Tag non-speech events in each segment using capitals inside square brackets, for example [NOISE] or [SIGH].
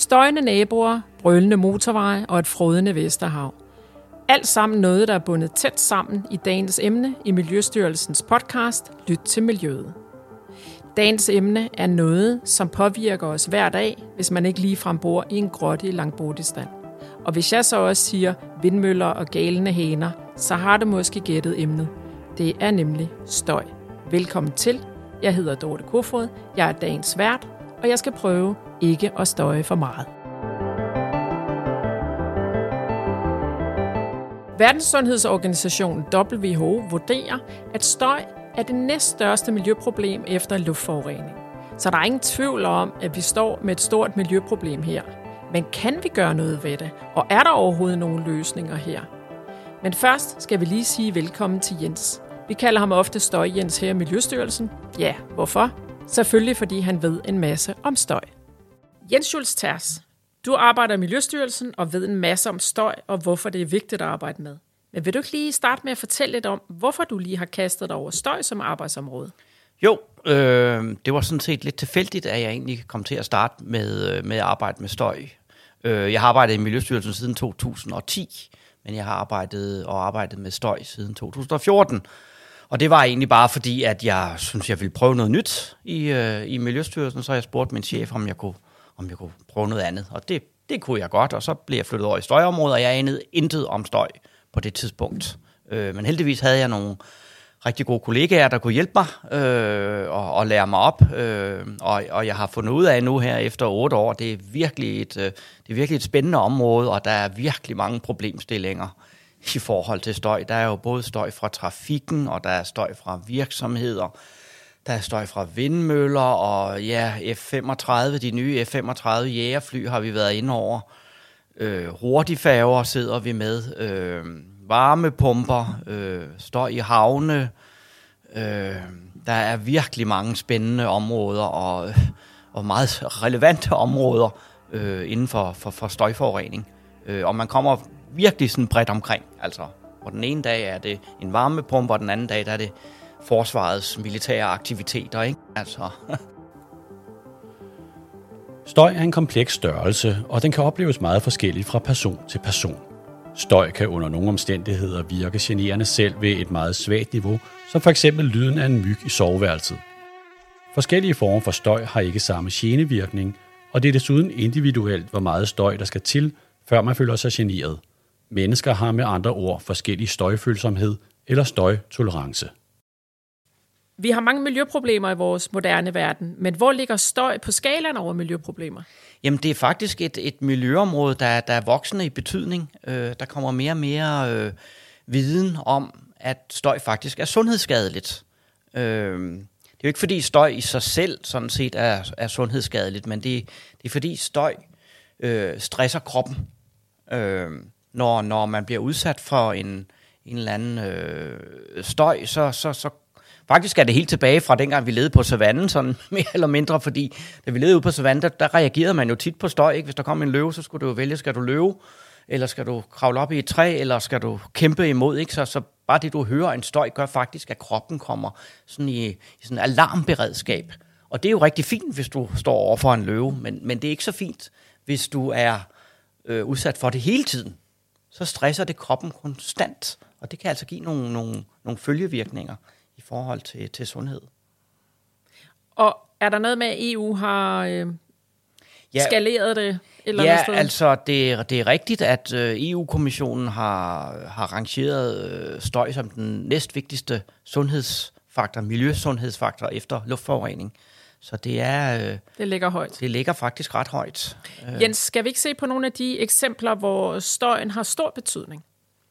Støjende naboer, brølende motorveje og et frodende Vesterhav. Alt sammen noget, der er bundet tæt sammen i dagens emne i Miljøstyrelsens podcast Lyt til Miljøet. Dagens emne er noget, som påvirker os hver dag, hvis man ikke ligefrem bor i en grotte i Langbordistan. Og hvis jeg så også siger vindmøller og galende haner, så har du måske gættet emnet. Det er nemlig støj. Velkommen til. Jeg hedder Dorte Kofod. Jeg er dagens vært, og jeg skal prøve ikke at støje for meget. Verdenssundhedsorganisationen WHO vurderer, at støj er det næststørste miljøproblem efter luftforurening. Så der er ingen tvivl om, at vi står med et stort miljøproblem her. Men kan vi gøre noget ved det? Og er der overhovedet nogle løsninger her? Men først skal vi lige sige velkommen til Jens. Vi kalder ham ofte Støj Jens her i Miljøstyrelsen. Ja, hvorfor? Selvfølgelig fordi han ved en masse om støj. Jens Schultz Ters, du arbejder i Miljøstyrelsen og ved en masse om støj og hvorfor det er vigtigt at arbejde med. Men vil du ikke lige starte med at fortælle lidt om, hvorfor du lige har kastet dig over støj som arbejdsområde? Jo, øh, det var sådan set lidt tilfældigt, at jeg egentlig kom til at starte med, øh, med at arbejde med støj. Øh, jeg har arbejdet i Miljøstyrelsen siden 2010, men jeg har arbejdet og arbejdet med støj siden 2014. Og det var egentlig bare fordi, at jeg synes, jeg ville prøve noget nyt i, øh, i Miljøstyrelsen, så jeg spurgte min chef, om jeg kunne, om jeg kunne prøve noget andet. Og det, det kunne jeg godt, og så blev jeg flyttet over i støjområdet, og jeg anede intet om støj på det tidspunkt. Øh, men heldigvis havde jeg nogle rigtig gode kollegaer, der kunne hjælpe mig øh, og, og lære mig op. Øh, og, og jeg har fundet ud af nu her efter otte år, det er virkelig et, øh, det er virkelig et spændende område, og der er virkelig mange problemstillinger i forhold til støj. Der er jo både støj fra trafikken, og der er støj fra virksomheder, der er støj fra vindmøller, og ja, F-35, de nye F-35 jægerfly har vi været inde over. Øh, hurtigfærger sidder vi med. Øh, varmepumper, øh, støj i havne. Øh, der er virkelig mange spændende områder og, og meget relevante områder øh, inden for, for, for støjforurening. Øh, og man kommer virkelig sådan bredt omkring. Altså, hvor den ene dag er det en varmepumpe, og den anden dag der er det forsvarets militære aktiviteter. Ikke? Altså. [LAUGHS] Støj er en kompleks størrelse, og den kan opleves meget forskelligt fra person til person. Støj kan under nogle omstændigheder virke generende selv ved et meget svagt niveau, som f.eks. lyden af en myg i soveværelset. Forskellige former for støj har ikke samme genevirkning, og det er desuden individuelt, hvor meget støj der skal til, før man føler sig generet. Mennesker har med andre ord forskellig støjfølsomhed eller støjtolerance. Vi har mange miljøproblemer i vores moderne verden, men hvor ligger støj på skalaen over miljøproblemer? Jamen, det er faktisk et, et miljøområde, der, der er voksende i betydning. Øh, der kommer mere og mere øh, viden om, at støj faktisk er sundhedsskadeligt. Øh, det er jo ikke fordi støj i sig selv sådan set er, er sundhedsskadeligt, men det, det er fordi støj øh, stresser kroppen. Øh, når, når man bliver udsat for en, en eller anden øh, støj, så, så, så Faktisk er det helt tilbage fra dengang, vi levede på savannen, sådan [LAUGHS] mere eller mindre, fordi da vi levede ude på savannen, der, der reagerede man jo tit på støj. Ikke? Hvis der kom en løve, så skulle du jo vælge, skal du løve, eller skal du kravle op i et træ, eller skal du kæmpe imod. Ikke? Så, så bare det, du hører en støj, gør faktisk, at kroppen kommer sådan i, i sådan alarmberedskab. Og det er jo rigtig fint, hvis du står over for en løve, men, men det er ikke så fint, hvis du er øh, udsat for det hele tiden. Så stresser det kroppen konstant, og det kan altså give nogle, nogle, nogle følgevirkninger i forhold til, til sundhed. Og er der noget med, at EU har øh, ja, skaleret det? Eller ja, sted? altså det, det er rigtigt, at øh, EU-kommissionen har, har rangeret øh, støj som den næstvigtigste sundhedsfaktor, miljøsundhedsfaktor efter luftforurening. Så det er... Øh, det ligger højt. Det ligger faktisk ret højt. Jens, skal vi ikke se på nogle af de eksempler, hvor støjen har stor betydning?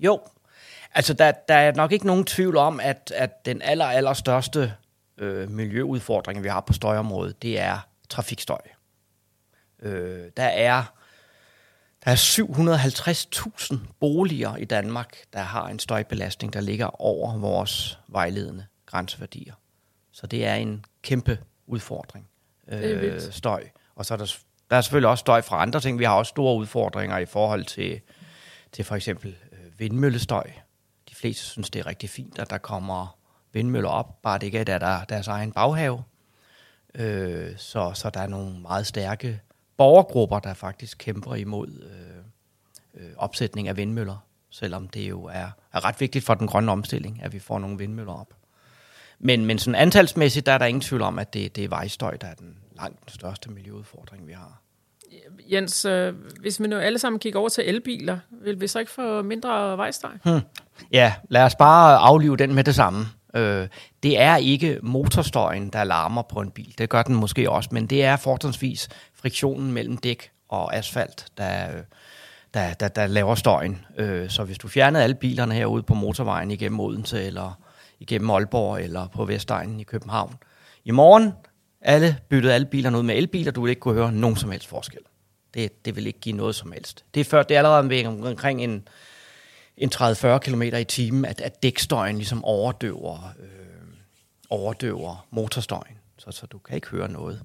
Jo, Altså, der, der er nok ikke nogen tvivl om, at, at den aller, aller største øh, miljøudfordring, vi har på støjområdet, det er trafikstøj. Øh, der er der er 750.000 boliger i Danmark, der har en støjbelastning, der ligger over vores vejledende grænseværdier. Så det er en kæmpe udfordring. Øh, støj. Og så er der, der er selvfølgelig også støj fra andre ting. Vi har også store udfordringer i forhold til, til for eksempel øh, vindmøllestøj fleste synes, det er rigtig fint, at der kommer vindmøller op, bare det ikke er der, deres egen baghave. Øh, så, så der er nogle meget stærke borgergrupper, der faktisk kæmper imod øh, øh, opsætning af vindmøller, selvom det jo er, er ret vigtigt for den grønne omstilling, at vi får nogle vindmøller op. Men, men sådan antalsmæssigt, der er der ingen tvivl om, at det, det er vejstøj, der er den langt den største miljøudfordring, vi har. Jens, øh, hvis vi nu alle sammen kigger over til elbiler, vil vi så ikke få mindre vejstøj? Hmm. Ja, lad os bare aflive den med det samme. Øh, det er ikke motorstøjen, der larmer på en bil. Det gør den måske også, men det er fortrinsvis friktionen mellem dæk og asfalt, der, der, der, der laver støjen. Øh, så hvis du fjernede alle bilerne herude på motorvejen igennem Odense, eller igennem Aalborg, eller på Vestegnen i København, i morgen alle byttede alle bilerne ud med elbiler, du vil ikke kunne høre nogen som helst forskel. Det, det vil ikke give noget som helst. Det er, før, det er allerede ved omkring en, en 30-40 km i timen, at, at dækstøjen ligesom overdøver, øh, overdøver motorstøjen, så, så du kan ikke høre noget.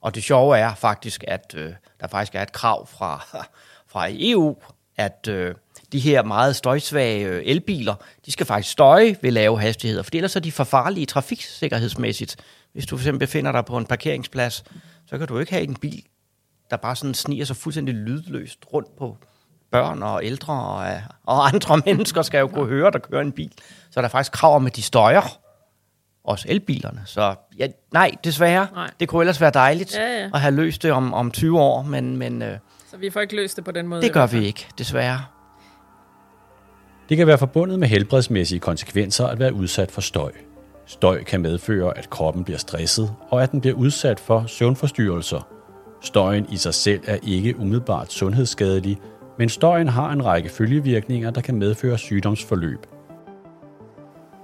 Og det sjove er faktisk, at øh, der faktisk er et krav fra, [LAUGHS] fra EU, at øh, de her meget støjsvage øh, elbiler, de skal faktisk støje ved lave hastigheder, for ellers er de for farlige trafiksikkerhedsmæssigt. Hvis du fx befinder dig på en parkeringsplads, så kan du ikke have en bil, der bare sådan sniger sig fuldstændig lydløst rundt på børn og ældre og, og andre [LAUGHS] mennesker skal jo kunne høre, der kører en bil. Så er der faktisk krav om, at de støjer. Også elbilerne. Så ja, nej, desværre. Nej. Det kunne ellers være dejligt ja, ja. at have løst det om, om 20 år, men... men øh, så vi får ikke løst det på den måde? Det gør vi ikke, desværre. Det kan være forbundet med helbredsmæssige konsekvenser at være udsat for støj. Støj kan medføre, at kroppen bliver stresset, og at den bliver udsat for søvnforstyrrelser. Støjen i sig selv er ikke umiddelbart sundhedsskadelig, men støjen har en række følgevirkninger, der kan medføre sygdomsforløb.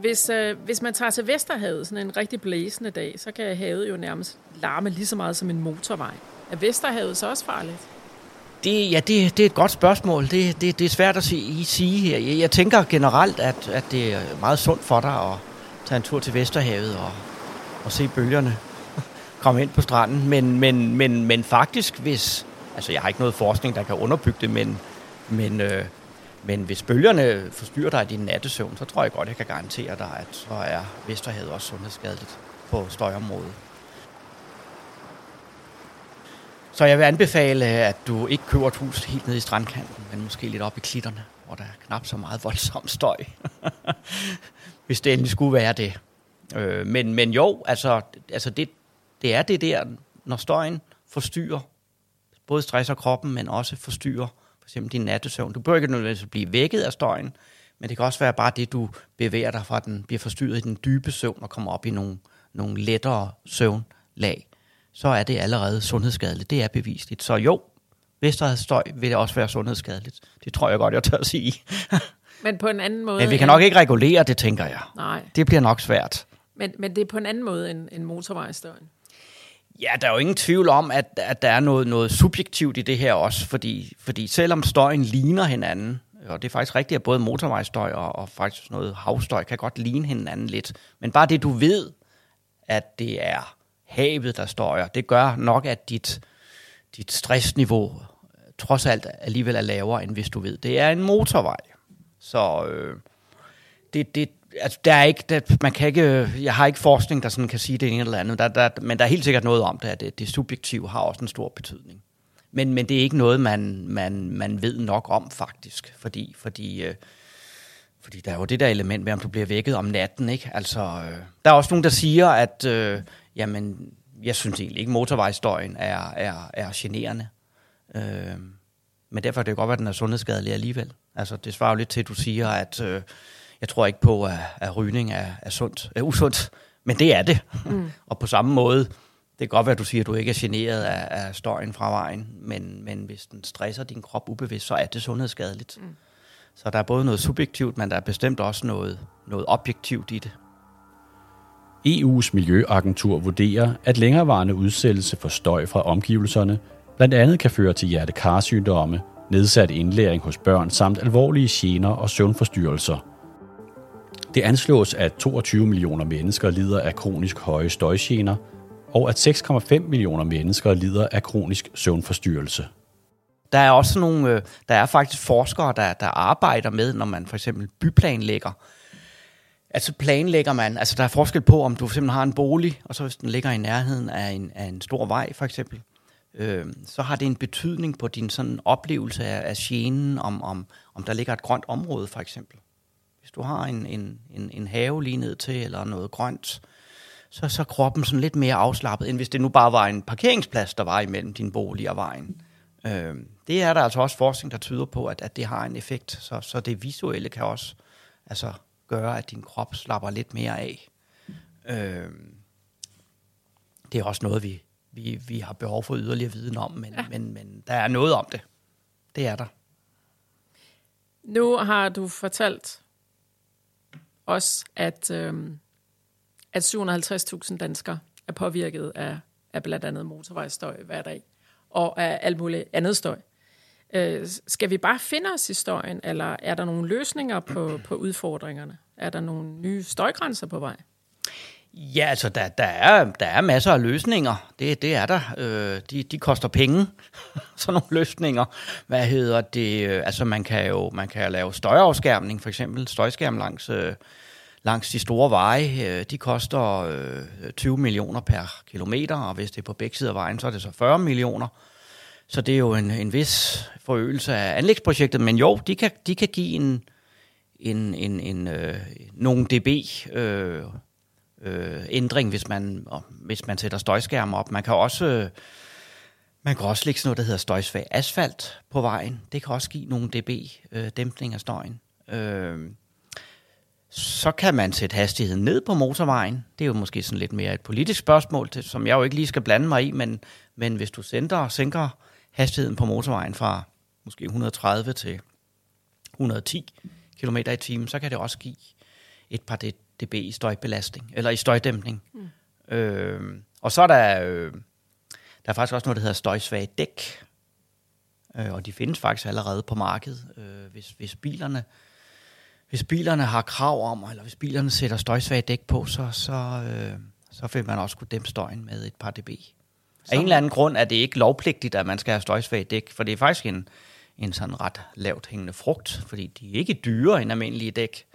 Hvis, øh, hvis man tager til Vesterhavet sådan en rigtig blæsende dag, så kan havet jo nærmest larme lige så meget som en motorvej. Er Vesterhavet så også farligt? Det, ja, det, det er et godt spørgsmål. Det, det, det er svært at sige, sige her. Jeg, jeg tænker generelt, at, at det er meget sundt for dig at tage en tur til Vesterhavet og, og se bølgerne [LAUGHS] komme ind på stranden. Men, men, men, men faktisk, hvis... Altså, jeg har ikke noget forskning, der kan underbygge det, men, men, øh, men hvis bølgerne forstyrrer dig i din nattesøvn, så tror jeg godt, jeg kan garantere dig, at så er Vesterhavet også sundhedsskadeligt på støjområdet. Så jeg vil anbefale, at du ikke køber et hus helt nede i strandkanten, men måske lidt op i klitterne, hvor der er knap så meget voldsom støj. [LAUGHS] Hvis det endelig skulle være det. Øh, men, men jo, altså, altså det, det er det der, når støjen forstyrrer, både stresser kroppen, men også forstyrrer for eksempel din nattesøvn. Du behøver ikke nødvendigvis blive vækket af støjen, men det kan også være bare det, du bevæger dig fra, den bliver forstyrret i den dybe søvn og kommer op i nogle, nogle lettere søvnlag så er det allerede sundhedsskadeligt. Det er bevisligt. Så jo, hvis der er støj, vil det også være sundhedsskadeligt. Det tror jeg godt, jeg tør at sige. [LAUGHS] Men på en anden måde... Men vi kan nok ikke regulere det, tænker jeg. Nej. Det bliver nok svært. Men, men det er på en anden måde end, end motorvejstøjen. Ja, der er jo ingen tvivl om, at, at der er noget, noget subjektivt i det her også, fordi, fordi selvom støjen ligner hinanden, og det er faktisk rigtigt, at både motorvejstøj og, og faktisk noget havstøj kan godt ligne hinanden lidt, men bare det, du ved, at det er havet, der støjer, det gør nok, at dit, dit stressniveau øh, trods alt alligevel er lavere, end hvis du ved, det er en motorvej. Så øh, det, det, altså, der er ikke, der, man kan ikke, øh, jeg har ikke forskning, der sådan kan sige det ene eller andet, der, der, men der er helt sikkert noget om det, at det, det subjektive har også en stor betydning. Men, men det er ikke noget, man, man, man ved nok om faktisk, fordi, fordi, øh, fordi der er jo det der element med, om du bliver vækket om natten. Ikke? Altså, øh, der er også nogen, der siger, at øh, jamen, jeg synes egentlig ikke, motorvejstøjen er, er, er generende. Øh, men derfor er det jo godt, at den er sundhedsskadelig alligevel. Altså, det svarer jo lidt til, at du siger, at øh, jeg tror ikke på, at, at rygning er, er, sundt, er usundt, men det er det. Mm. [LAUGHS] og på samme måde, det kan godt være, at du siger, at du ikke er generet af, af støjen fra vejen, men, men hvis den stresser din krop ubevidst, så er det sundhedsskadeligt. Mm. Så der er både noget subjektivt, men der er bestemt også noget, noget objektivt i det. EU's Miljøagentur vurderer, at længerevarende udsættelse for støj fra omgivelserne blandt andet kan føre til hjertekarsygdomme, nedsat indlæring hos børn samt alvorlige gener og søvnforstyrrelser. Det anslås, at 22 millioner mennesker lider af kronisk høje støjgener, og at 6,5 millioner mennesker lider af kronisk søvnforstyrrelse. Der er også nogle, øh, der er faktisk forskere, der, der arbejder med, når man for eksempel byplanlægger, Altså planlægger man, altså der er forskel på, om du simpelthen har en bolig, og så hvis den ligger i nærheden af en, af en stor vej for eksempel, øh, så har det en betydning på din sådan oplevelse af, af genen, om, om, om der ligger et grønt område for eksempel. Hvis du har en, en, en, en have lige ned til, eller noget grønt, så, så er kroppen sådan lidt mere afslappet, end hvis det nu bare var en parkeringsplads, der var imellem din bolig og vejen. Øh, det er der altså også forskning, der tyder på, at, at det har en effekt. Så, så det visuelle kan også altså, gøre, at din krop slapper lidt mere af. Øh, det er også noget, vi, vi, vi har behov for yderligere viden om, men, ja. men, men der er noget om det. Det er der. Nu har du fortalt os, at, øhm, at 750.000 danskere er påvirket af, af blandt andet motorvejsstøj hver dag, og af alt muligt andet støj. Øh, Øh, skal vi bare finde os historien, eller er der nogle løsninger på, på udfordringerne? Er der nogle nye støjgrænser på vej? Ja, altså der, der, er, der er masser af løsninger. Det, det er der. Øh, de, de koster penge, [LAUGHS] sådan nogle løsninger. Hvad hedder det? Øh, altså man kan jo man kan lave støjafskærmning, for eksempel støjskærm langs, øh, langs de store veje. Øh, de koster øh, 20 millioner per kilometer, og hvis det er på begge sider af vejen, så er det så 40 millioner. Så det er jo en, en vis forøgelse af anlægsprojektet, men jo, de kan, de kan give en, en, en, en øh, nogle dB øh, øh, ændring, hvis man, hvis man sætter støjskærme op. Man kan også... Øh, man kan også lægge sådan noget, der hedder støjsvag asfalt på vejen. Det kan også give nogle dB øh, dæmpning af støjen. Øh, så kan man sætte hastigheden ned på motorvejen. Det er jo måske sådan lidt mere et politisk spørgsmål, til, som jeg jo ikke lige skal blande mig i, men, men hvis du sender, sænker hastigheden på motorvejen fra måske 130 til 110 km i timen, så kan det også give et par dB i støjbelastning, eller i støjdæmpning. Mm. Øh, og så er der, øh, der er faktisk også noget, der hedder støjsvage dæk, øh, og de findes faktisk allerede på markedet. Øh, hvis, hvis, bilerne, hvis bilerne har krav om, eller hvis bilerne sætter støjsvage dæk på, så, så, øh, så vil man også kunne dæmpe støjen med et par dB. Af en eller anden grund er det ikke lovpligtigt, at man skal have støjsvage dæk, for det er faktisk en, en sådan ret lavt hængende frugt, fordi de er ikke dyrere end almindelige dæk.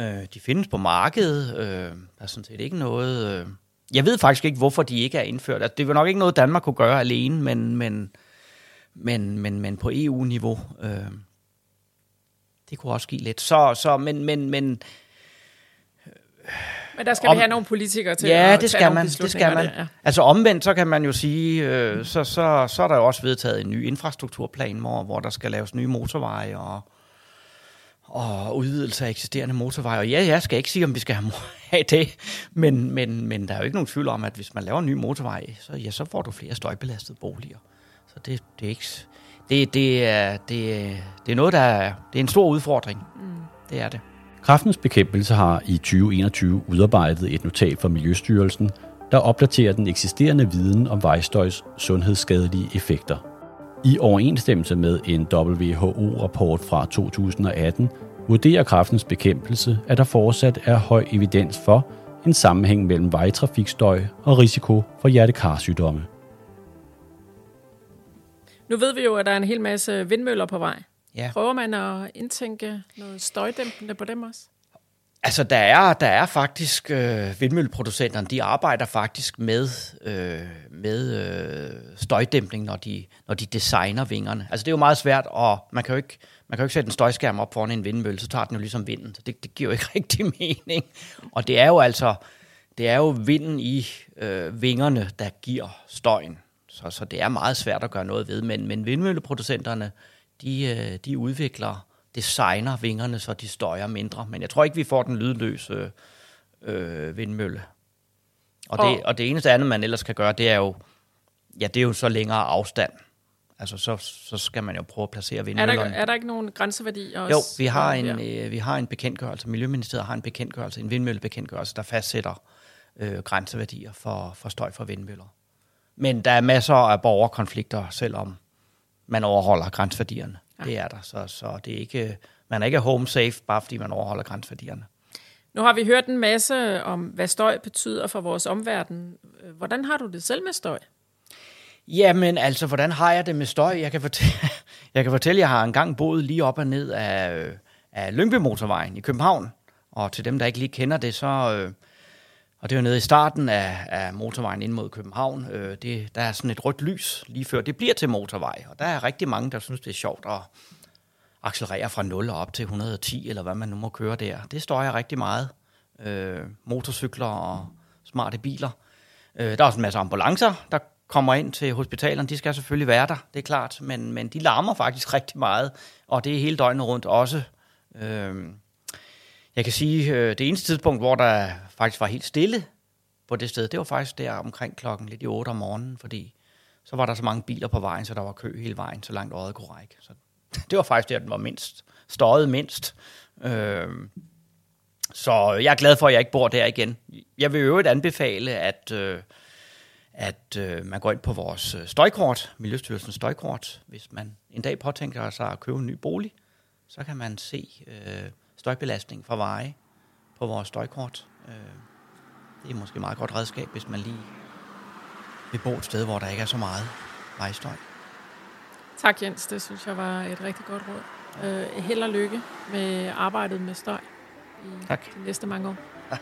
Øh, de findes på markedet. Øh, der er sådan set ikke noget... Øh, jeg ved faktisk ikke, hvorfor de ikke er indført. Altså, det var nok ikke noget, Danmark kunne gøre alene, men, men, men, men, men på EU-niveau. Øh, det kunne også give lidt. Så, så men, men, men men der skal om, vi have nogle politikere til ja, at det skal man, det skal man. Det, ja. Altså omvendt, så kan man jo sige, øh, så, så, så er der jo også vedtaget en ny infrastrukturplan, hvor, hvor der skal laves nye motorveje og, og udvidelse af eksisterende motorveje. Og ja, jeg skal ikke sige, om vi skal have [LAUGHS] det, men, men, men der er jo ikke nogen tvivl om, at hvis man laver en ny motorvej, så, ja, så får du flere støjbelastede boliger. Så det, det er ikke... Det, det, er, det, det er noget, der er, det er en stor udfordring. Mm. Det er det. Kraftens Bekæmpelse har i 2021 udarbejdet et notat fra Miljøstyrelsen, der opdaterer den eksisterende viden om vejstøjs sundhedsskadelige effekter. I overensstemmelse med en WHO-rapport fra 2018 vurderer Kraftens Bekæmpelse, at der fortsat er høj evidens for en sammenhæng mellem vejtrafikstøj og risiko for hjertekarsygdomme. Nu ved vi jo, at der er en hel masse vindmøller på vej. Ja. Prøver man at indtænke noget støjdæmpende på dem også? Altså, der er, der er faktisk, øh, vindmølleproducenterne, de arbejder faktisk med, øh, med øh, støjdæmpning, når de, når de designer vingerne. Altså, det er jo meget svært, og man kan jo ikke, man kan jo ikke sætte en støjskærm op foran en vindmølle, så tager den jo ligesom vinden. Så det, det giver jo ikke [LAUGHS] rigtig mening. Og det er jo altså, det er jo vinden i øh, vingerne, der giver støjen. Så, så det er meget svært at gøre noget ved. Men, men vindmølleproducenterne, øh, de udvikler, designer vingerne, så de støjer mindre. Men jeg tror ikke, vi får den lydløse øh, vindmølle. Og, og, det, og det eneste andet, man ellers kan gøre, det er jo, ja, det er jo så længere afstand. Altså, så, så skal man jo prøve at placere vindmøllerne. Er der, er der ikke nogen grænseværdi også? Jo, vi har, en, ja. øh, vi har en bekendtgørelse, Miljøministeriet har en bekendtgørelse, en vindmøllebekendtgørelse, der fastsætter øh, grænseværdier for, for støj fra vindmøller. Men der er masser af borgerkonflikter, selvom man overholder grænseværdierne. Ja. Det er der, så, så det er ikke, man er ikke home safe, bare fordi man overholder grænseværdierne. Nu har vi hørt en masse om, hvad støj betyder for vores omverden. Hvordan har du det selv med støj? Jamen, altså, hvordan har jeg det med støj? Jeg kan fortælle, [LAUGHS] jeg, kan fortælle, jeg har engang boet lige op og ned af, af Lyngby Motorvejen i København. Og til dem, der ikke lige kender det, så, øh, og det er jo nede i starten af, af motorvejen ind mod København. Øh, det, der er sådan et rødt lys lige før det bliver til motorvej. Og der er rigtig mange, der synes, det er sjovt at accelerere fra 0 op til 110, eller hvad man nu må køre der. Det står jeg rigtig meget. Øh, motorcykler og smarte biler. Øh, der er også en masse ambulancer, der kommer ind til hospitalerne. De skal selvfølgelig være der, det er klart. Men, men de larmer faktisk rigtig meget, og det er hele døgnet rundt også. Øh, jeg kan sige, øh, det eneste tidspunkt, hvor der faktisk var helt stille på det sted, det var faktisk der omkring klokken lidt i 8 om morgenen, fordi så var der så mange biler på vejen, så der var kø hele vejen, så langt øjet kunne række. Så [LAUGHS] det var faktisk der, den var mindst. Støjet mindst. Øh, så jeg er glad for, at jeg ikke bor der igen. Jeg vil øvrigt anbefale, at, øh, at øh, man går ind på vores øh, støjkort, Miljøstyrelsens støjkort. Hvis man en dag påtænker sig at købe en ny bolig, så kan man se øh, støjbelastning fra veje på vores støjkort. Øh, det er måske et meget godt redskab, hvis man lige vil bo et sted, hvor der ikke er så meget vejstøj. Tak Jens, det synes jeg var et rigtig godt råd. Øh, held og lykke med arbejdet med støj i tak. de næste mange år. Ja.